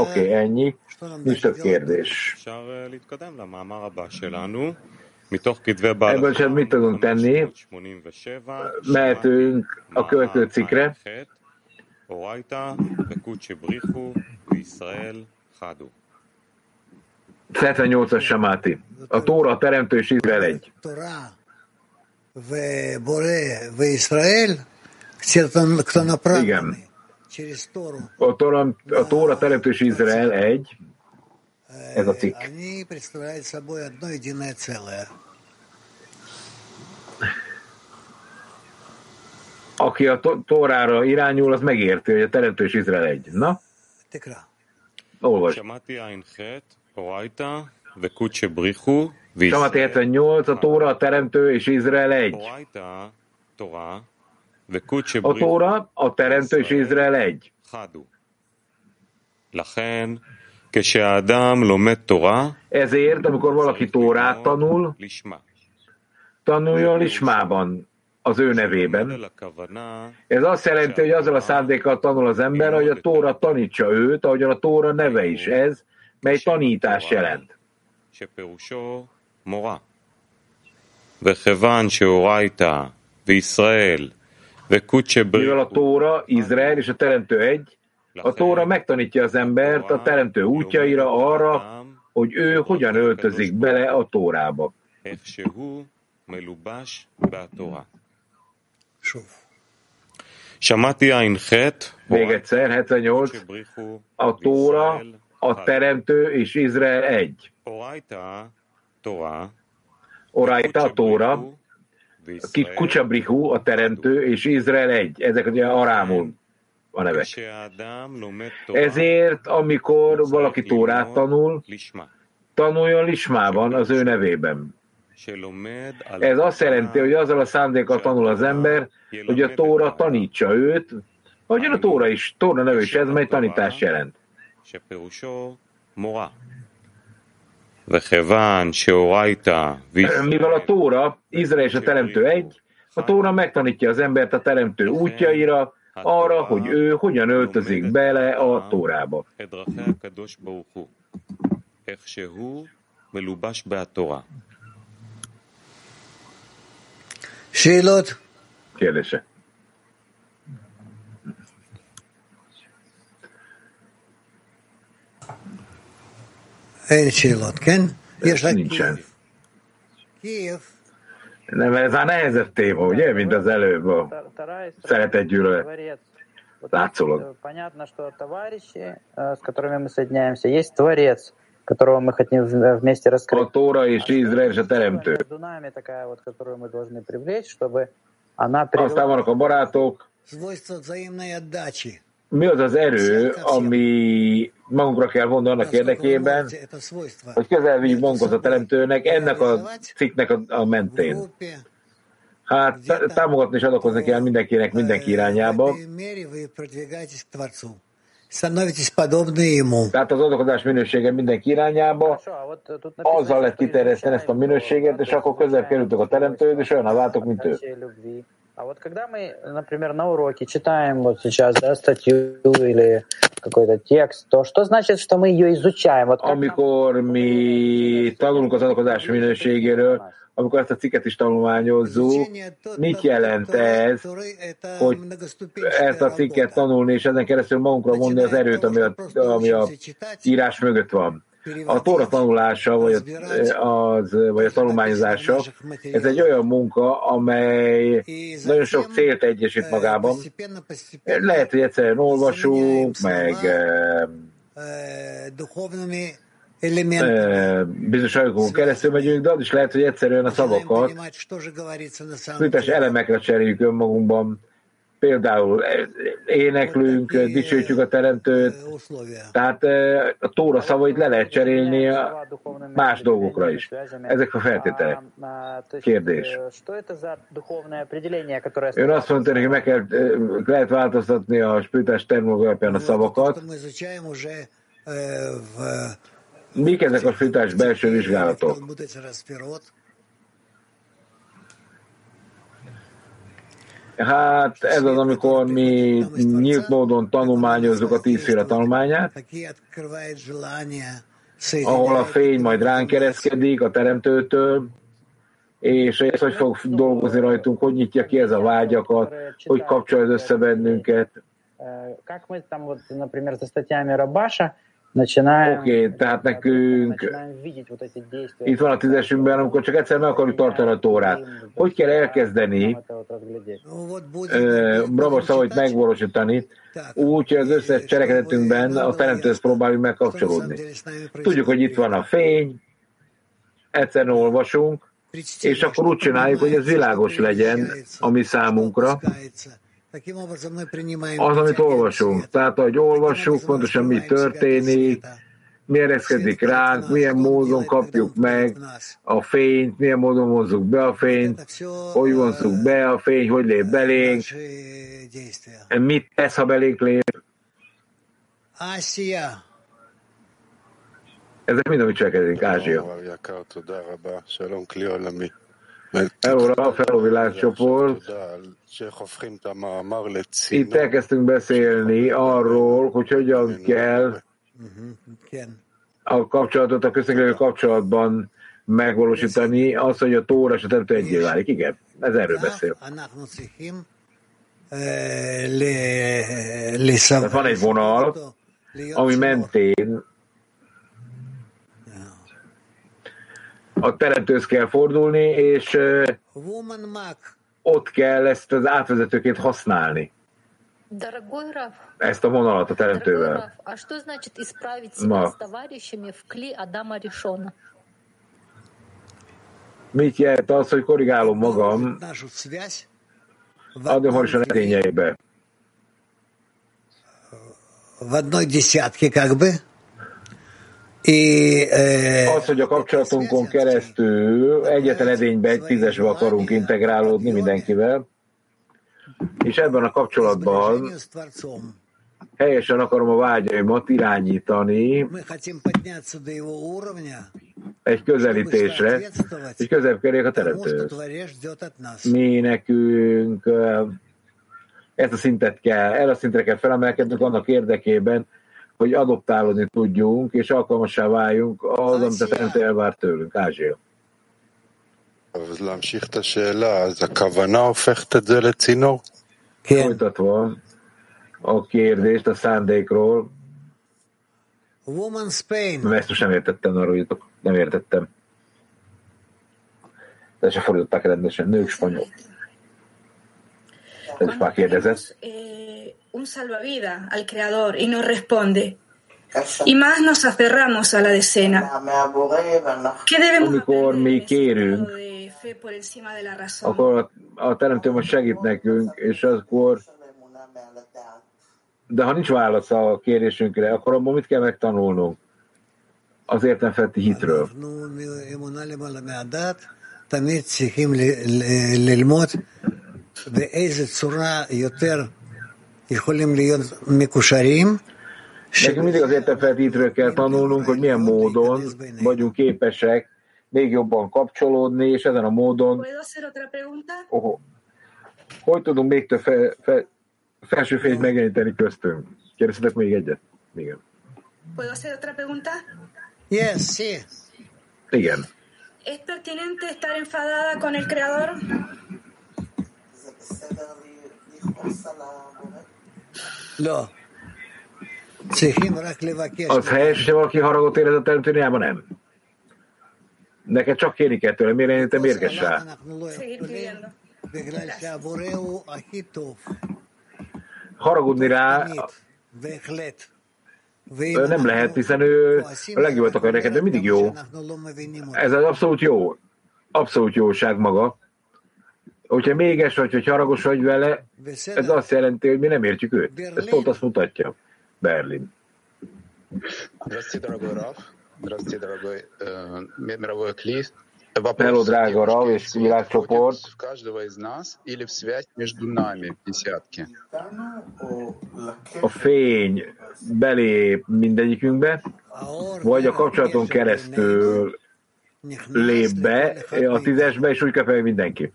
Oké, okay, ennyi. Nincs több kérdés. Ebből sem mit tudunk tenni? Mehetünk a következő cikkre. 78-as Samáti. A Tóra, a Teremtő és Izrael egy. Igen. A Tóra, a Tóra Teremtő és Izrael egy. Ez a cikk. Aki a Tórára irányul, az megérti, hogy a Teremtő és Izrael egy. Na? Olvasd. Samati 78, a Tóra, a Teremtő és Izrael egy. A Tóra, a Teremtő és Izrael egy. Ezért, amikor valaki Tórát tanul, tanuljon Lismában, az ő nevében. Ez azt jelenti, hogy azzal a szándékkal tanul az ember, hogy a Tóra tanítsa őt, ahogyan a Tóra neve is ez, mely tanítás jelent. שפירושו מורה. וכיוון שאורייתא וישראל וקודשא mivel a Tóra, Izrael és a Teremtő egy, a Tóra megtanítja az embert a Teremtő útjaira arra, hogy ő hogyan öltözik bele a Tórába. Még egyszer, 78. A Tóra, a Teremtő és Izrael egy. Oraita, a Tóra, Kucsabrihu, a Teremtő, és Izrael egy. Ezek ugye arámul a nevek. Ezért, amikor valaki Tórát tanul, tanuljon Lismában, az ő nevében. Ez azt jelenti, hogy azzal a szándékkal tanul az ember, hogy a Tóra tanítsa őt, ahogyan a Tóra is, Tóra neve is ez, mely tanítást jelent. Mivel a Tóra, Izrael és a Teremtő egy, a Tóra megtanítja az embert a Teremtő útjaira, arra, hogy ő hogyan öltözik bele a Tórába. Sélod? Kérdése. nincsen. Kiev. Nem, ez már nehezebb téma, ugye, mint az előbb a szeretett gyűlölet. Látszólag. Понятно, что товарищи, с которыми мы соединяемся, есть Творец, которого мы хотим вместе раскрыть. A Tóra és Izrael és a Teremtő. Между нами такая вот, которую мы должны привлечь, чтобы она привела... Aztán vannak a barátok. Свойство взаимной отдачи mi az az erő, ami magunkra kell vonni annak érdekében, hogy közel vigyük magunkhoz a teremtőnek, ennek a cikknek a, a mentén. Hát támogatni és adakozni kell mindenkinek mindenki irányába. Tehát az adakozás minősége mindenki irányába, azzal lehet kiterjeszteni ezt a minőséget, és akkor közel kerültök a teremtőhöz, és olyan látok, mint ő. А вот когда мы, например, на уроке читаем вот сейчас да, статью или какой-то текст, то что значит, что мы ее изучаем? Вот Amikor mi tanulunk az adakozás minőségéről, amikor ezt a cikket is tanulmányozzuk, mit jelent ez, hogy ezt a cikket tanulni, és ezen keresztül magunkra mondni az erőt, ami a, ami a írás mögött van A Tóra tanulása, vagy a, az, vagy a tanulmányozása, ez egy olyan munka, amely nagyon sok célt egyesít magában. Lehet, hogy egyszerűen olvasunk, meg bizonyos ajkokon keresztül megyünk, de az is lehet, hogy egyszerűen a szavakat, bizonyos elemekre cseréljük önmagunkban, például éneklünk, dicsőítjük a Teremtőt, tehát a Tóra szavait le lehet cserélni a más dolgokra is. Ezek a feltételek. Kérdés. Ön azt mondta, hogy meg kell, lehet változtatni a spirituális terminológiában a szavakat. Mik ezek a spirituális belső vizsgálatok? Hát ez az, amikor mi nyílt módon tanulmányozzuk a tízféle tanulmányát, ahol a fény majd ránk kereszkedik a teremtőtől, és ez hogy fog dolgozni rajtunk, hogy nyitja ki ez a vágyakat, hogy kapcsolja össze bennünket. Oké, okay, tehát nekünk itt van a tízesünkben, amikor csak egyszer meg akarjuk tartani a tórát. Hogy kell elkezdeni? Uh, szavait megvalósítani, úgy, hogy az összes cselekedetünkben a teremtőhöz próbáljuk megkapcsolódni. Tudjuk, hogy itt van a fény, egyszerűen olvasunk, és akkor úgy csináljuk, hogy ez világos legyen a mi számunkra, az, amit olvasunk. Tehát, ahogy olvassuk, pontosan mi történik, mi ereszkedik ránk, milyen módon kapjuk meg a fényt, milyen módon vonzuk be a fényt, hogy vonzuk be a fény, hogy lép belénk, mit tesz, ha belénk lép. Ezek mind, amit cselekedik, Ázsia. Euróra, feló világcsoport. Itt elkezdtünk beszélni arról, hogy hogyan kell a kapcsolatot, a közösségű kapcsolatban megvalósítani, az, hogy a tóra és a teremtő egyé válik. Igen, ez erről beszél. Tehát van egy vonal, ami mentén a teremtőhöz kell fordulni, és ott kell ezt az átvezetőként használni. Ezt a vonalat a teremtővel. Ma. Mit jelent az, hogy korrigálom magam Adam Harison edényeibe? В одной десятке как бы az, hogy a kapcsolatunkon keresztül egyetlen edénybe, egy tízesbe akarunk integrálódni mindenkivel, és ebben a kapcsolatban helyesen akarom a vágyaimat irányítani egy közelítésre, egy közelebb kerüljek a teremtőhöz. Mi nekünk ezt a szintet kell, erre a szintre kell felemelkednünk annak érdekében, hogy adoptálódni tudjunk, és alkalmassá váljunk az, amit a Teremtő elvár tőlünk, Ázsia. Folytatva a kérdést a szándékról, mert ezt most nem értettem, arról jutok, nem értettem. De se fordították rendesen, nők spanyol. Ez is már kérdezett. Un salvavidas al Creador y no responde. Y más nos aferramos a la decena. ¿Qué debemos Amikor mi kérünk, akkor a teremtő most segít nekünk, és akkor de ha nincs válasz a kérésünkre, akkor abban mit kell megtanulnunk? Az értelmefeletti hitről. Nekünk mindig az értefeltítről kell tanulnunk, hogy milyen módon vagyunk képesek még jobban kapcsolódni, és ezen a módon oh, hogy tudunk még több fe, fe, felső fényt megjeleníteni köztünk. Kérdezhetek még egyet? Igen. ¿Puedo hacer otra pregunta? Yes, sí. Igen. ¿Es pertinente estar enfadada con el creador? Az helyes, hogyha valaki haragot érez a teremtőniában, nem. Neked csak kéri kell tőle, miért te mérges rá? Haragudni rá nem lehet, hiszen ő a legjobbat akar neked, de mindig jó. Ez az abszolút jó. Abszolút jóság maga. Hogyha méges vagy, hogy haragos vagy vele, ez azt jelenti, hogy mi nem értjük őt. Ez pont azt mutatja. Berlin. Hello, drága Rav és világcsoport. A fény belép mindegyikünkbe, vagy a kapcsolaton keresztül lép be a tízesbe, és úgy kapja mindenki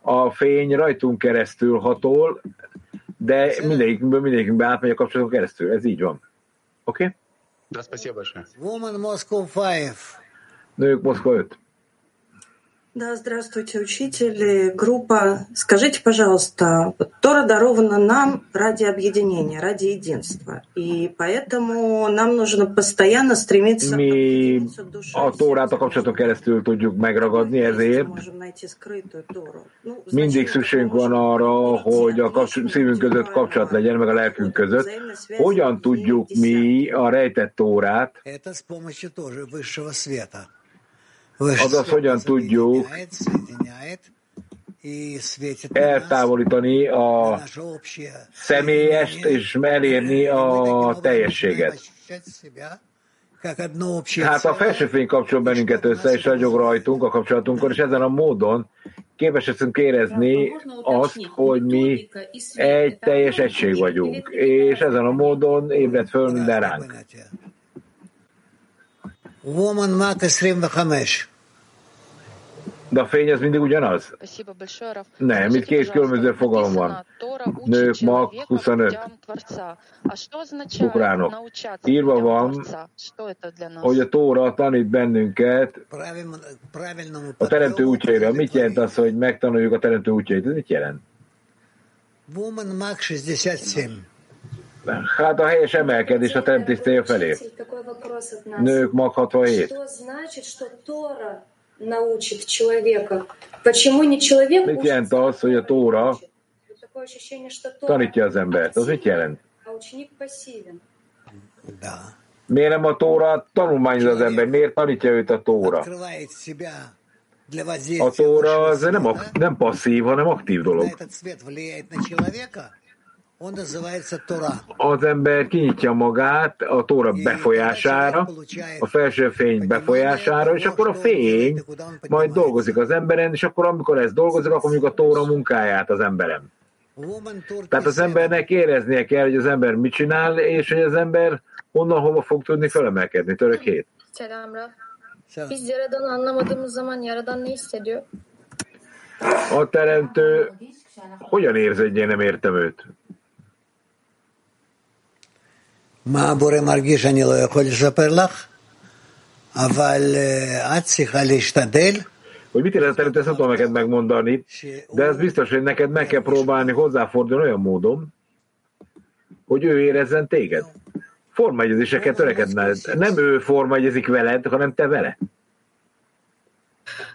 A fény rajtunk keresztül hatol, de mindegyikünkből mindegyikünkbe átmegy a kapcsolaton keresztül. Ez így van. Oké? Okay? Да, спасибо большое. Woman Moscow 5. Nők Moszkva 5. Да, здравствуйте, учитель, группа. Скажите, пожалуйста, Тора дарована нам ради объединения, ради единства. И поэтому нам нужно постоянно стремиться Mi a Tórát a kapcsolaton keresztül tudjuk megragadni, ezért. Ну, mindig szükségünk это van arra, hogy a kapcs- szívünk között kapcsolat legyen, meg a lelkünk között. Hogyan tudjuk mi a rejtett Tórát, azaz hogyan tudjuk eltávolítani a személyest és elérni a teljességet. Hát a felsőfény kapcsol bennünket össze, és ragyog rajtunk a kapcsolatunkon, és ezen a módon képesek érezni azt, hogy mi egy teljes egység vagyunk, és ezen a módon ébred föl minden ránk. Woman Mat 25. De a fény az mindig ugyanaz? Nem, itt két különböző fogalom van. Nők mag, 25. Ukránok. Írva van, hogy a Tóra tanít bennünket a teremtő útjaira. Mit jelent az, hogy megtanuljuk a teremtő útjait? Ez mit jelent? Woman Mak 67. Hát a helyes emelkedés a teremtés célja felé. Nők mag 67. Mit jelent az, hogy a Tóra tanítja az embert? Az mit jelent? Miért nem a Tóra tanulmányozza az ember? Miért tanítja őt a Tóra? A Tóra az nem, nem passzív, hanem aktív dolog. Az ember kinyitja magát a Tóra befolyására, a felső fény befolyására, és akkor a fény majd dolgozik az emberen, és akkor amikor ez dolgozik, akkor mondjuk a Tóra munkáját az emberem. Tehát az embernek éreznie kell, hogy az ember mit csinál, és hogy az ember honnan hova fog tudni felemelkedni. Török hét. Selam Raf. Selam. Biz Yaradan'ı anlamadığımız zaman Yaradan ne hissediyor? A teremtő hogyan érzi, hogy én nem értem őt? מה הבורא מרגיש אני לא יכול לספר לך, אבל אה, את צריכה להשתדל Hogy mit érez a teremtő, ezt nem tudom neked megmondani, de ez biztos, hogy neked meg kell próbálni hozzáfordulni olyan módon, hogy ő érezzen téged. Formaegyezésekkel törekedned. Nem ő formaegyezik veled, hanem te vele.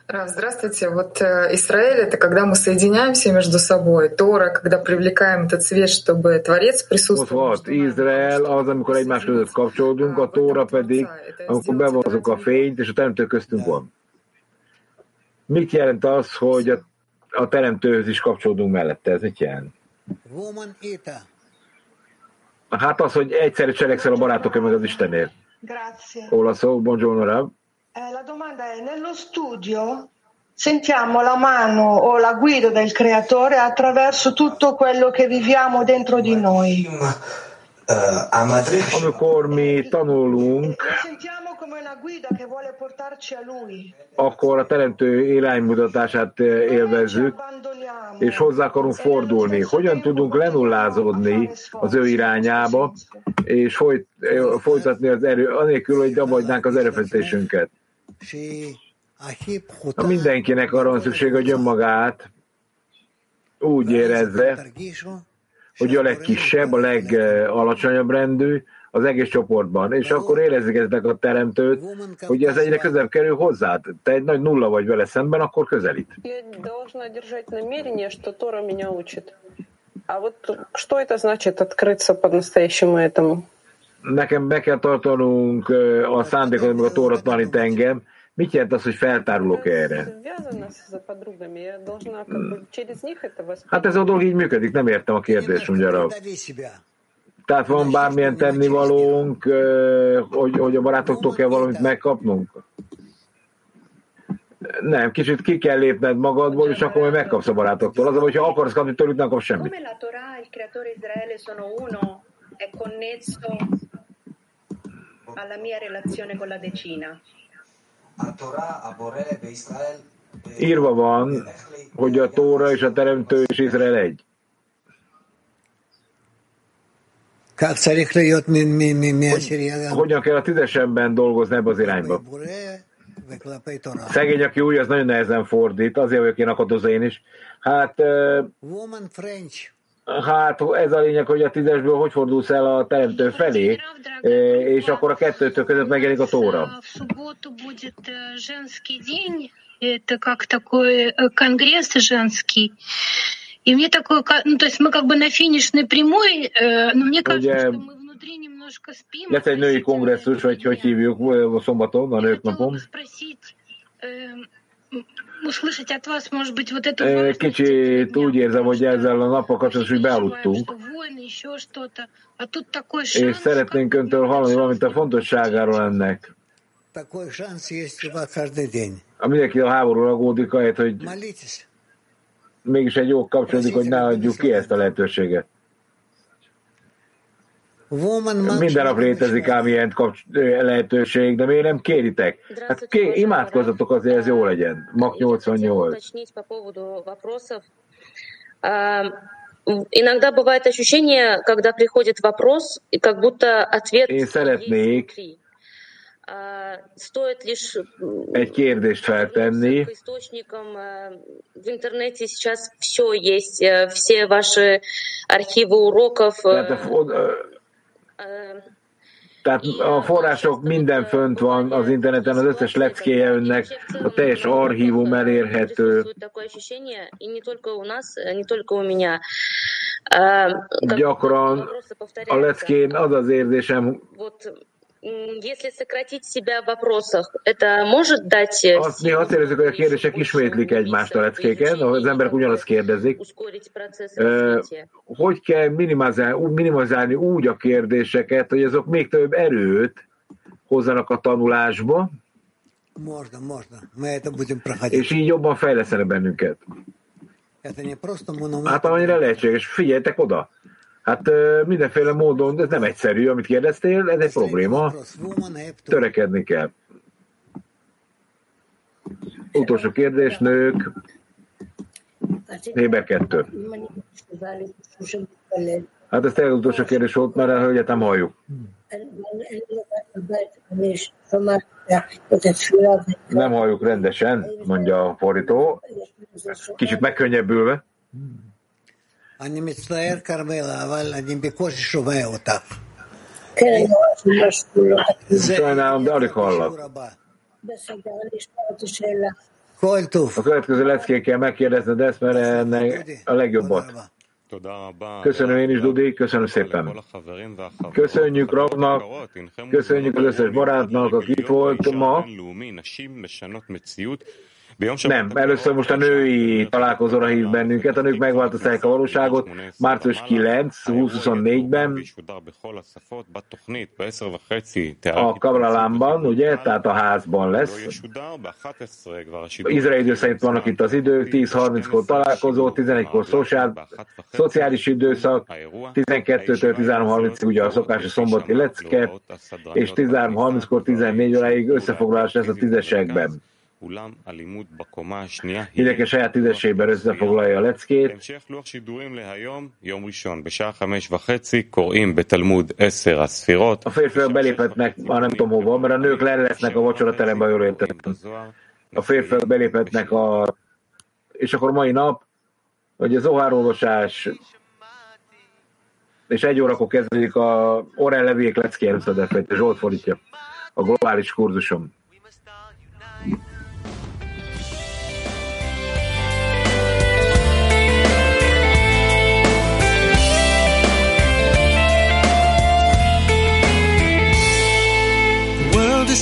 Рав, здравствуйте. Вот э, Израиль — это когда мы соединяемся между собой. Тора, когда привлекаем этот свет, чтобы Творец присутствовал. Ott Izrael az, amikor egymás között kapcsolódunk, a Tóra pedig, amikor bevonzunk a fényt, és a teremtő köztünk van. Mit jelent az, hogy a, a teremtőhöz is kapcsolódunk mellette? Ez mit jelent? Woman Ita. Hát az, hogy egyszerű cselekszel a barátok meg az Istenért. Grazie. Olaszul, buongiorno, Rav. Eh, la domanda è, nello studio sentiamo la mano o la guida del creatore attraverso tutto quello che viviamo dentro di noi. Amikor mi tanulunk, Lo sentiamo come una guida che vuole portarci a lui. akkor a teremtő iránymutatását élvezzük, és hozzá akarunk fordulni. Hogyan tudunk lenullázódni az ő irányába, és folyt, folytatni az erő, anélkül, hogy abadnánk az erőfeszítésünket. Ha mindenkinek arra van szükség, hogy önmagát úgy érezze, hogy a legkisebb, a legalacsonyabb rendű az egész csoportban, és akkor érezzük eznek a teremtőt, hogy ez egyre közelebb kerül hozzád. Te egy nagy nulla vagy vele szemben, akkor közelít. А? nekem be kell tartanunk a szándékot, meg a tóra tanít engem. Mit jelent az, hogy feltárulok erre? Mm. Hát ez a dolog így működik, nem értem a kérdést, mondja Tehát van bármilyen tennivalónk, hogy, hogy a barátoktól kell valamit megkapnunk? Nem, kicsit ki kell lépned magadból, és akkor majd megkapsz a barátoktól. Az, hogyha akarsz kapni tőlük, nem kapsz semmit alla mia relazione con la decina. Írva van, hogy a Tóra és a Teremtő és Izrael egy. Hogy, hogyan kell a tízesemben dolgozni ebbe az irányba? Szegény, aki új, az nagyon nehezen fordít, azért vagyok én akadozó én is. Hát... Woman hát ez a lényeg, hogy a tízesből hogy fordulsz el a teremtő felé, és akkor a kettőtől között megjelenik a tóra. Это как такой конгресс женский. И мне такое, ну, то есть мы как бы на финишной прямой, но мне кажется, что мы внутри немножко спим. Lesz egy női kongresszus, vagy hogy hívjuk a szombaton, a nők napon. услышать от вас, может быть, вот эту Kicsit úgy érzem, hogy ezzel a nappal kapcsolatban, hogy bealudtunk. És szeretnénk öntől hallani valamit a fontosságáról ennek. A mindenki a háború ragódik, ahelyett, hogy mégis egy jó kapcsolódik, hogy ne adjuk ki ezt a lehetőséget. Minden nap létezik ám ilyen kapcs- lehetőség, de miért nem kéritek? Hát ké, imádkozzatok azért, ez jó legyen. Mag 88. Иногда бывает ощущение, когда приходит вопрос, и как будто ответ Én szeretnék стоит лишь egy kérdést feltenni. источникам в интернете сейчас все есть, все ваши архивы уроков. Tehát a, tehát a források minden fönt van az interneten, az összes leckéje önnek, a teljes archívum elérhető. Gyakran a leckén az az érzésem, Если sokratить себя в вопросах, это может dать... Azt néha azt érezzük, hogy a kérdések ismétlik egymást a leckéken, az emberek ugyanazt kérdezik. Hogy kell minimalizálni, minimalizálni úgy a kérdéseket, hogy azok még több erőt hozzanak a tanulásba, és így jobban fejlesztenek bennünket. Hát amennyire lehetséges. Figyeljetek oda! Hát mindenféle módon, ez nem egyszerű, amit kérdeztél, ez egy probléma. Törekedni kell. Utolsó kérdés, nők. Héber 2. Hát ez tényleg utolsó kérdés volt, mert a hölgyet nem halljuk. Nem halljuk rendesen, mondja a fordító. Kicsit megkönnyebbülve. אני מצטער, כרמלה, אבל אני בקושי שומע אותך. Sajnálom, de alig hallak. A következő leckékkel megkérdezned ezt, mert ennek a legjobbat. Köszönöm én is, Dudi, köszönöm szépen. Köszönjük Ravnak, köszönjük az összes barátnak, aki itt volt ma. Nem, először most a női találkozóra hív bennünket, a nők megváltozták a valóságot, március 9, 2024-ben, a Kablalámban, ugye, tehát a házban lesz. Izrael idő szerint vannak itt az idők, 10.30-kor találkozó, 11-kor szociál, szociális időszak, 12-től 13.30-ig ugye a szokásos szombati lecke, és 13.30-kor 14 óráig összefoglalás lesz a tízesekben. Mindenki saját tízesében összefoglalja a leckét. A férfiak beléphetnek, már nem tudom hova, mert a nők le lesznek a vacsorateremben, jól értettem. A férfiak beléphetnek a... És akkor mai nap, hogy az ohárolvasás és egy órakor kezdődik a Orel Leviék lecki előszedett, Zsolt fordítja a globális kurzusom.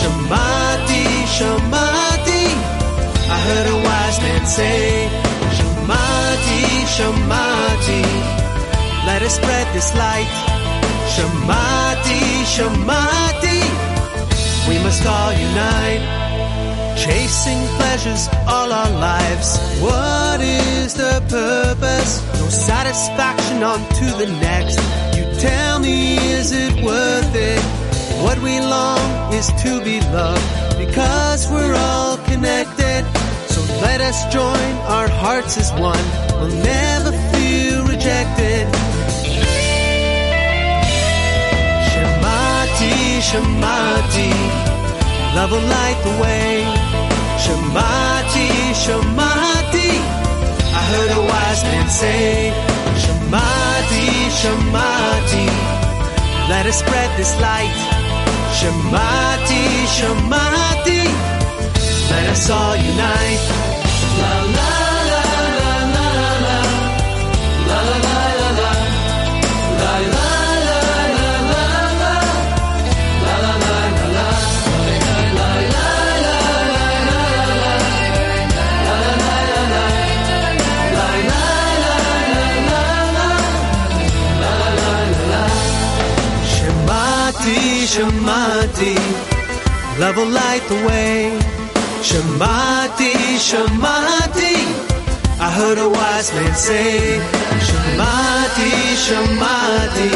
Shamati, Shamati. I heard a wise man say, Shamati, Shamati, let us spread this light. Shamati, Shamati, we must all unite. Chasing pleasures all our lives. What is the purpose? No satisfaction on to the next. You tell me, is it worth it? What we long is to be loved because we're all connected. So let us join our hearts as one. We'll never feel rejected. Shamati, Shamati, love will light the way. Shamati, Shamati, I heard a wise man say, Shamati, Shamati, let us spread this light. Shamati, shamati, and I saw you night. La, la. Shamati, love will light the way. Shamati, Shamati, I heard a wise man say. Shamati, Shamati,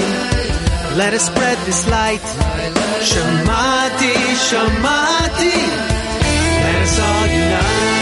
let us spread this light. Shamati, Shamati, let us all unite.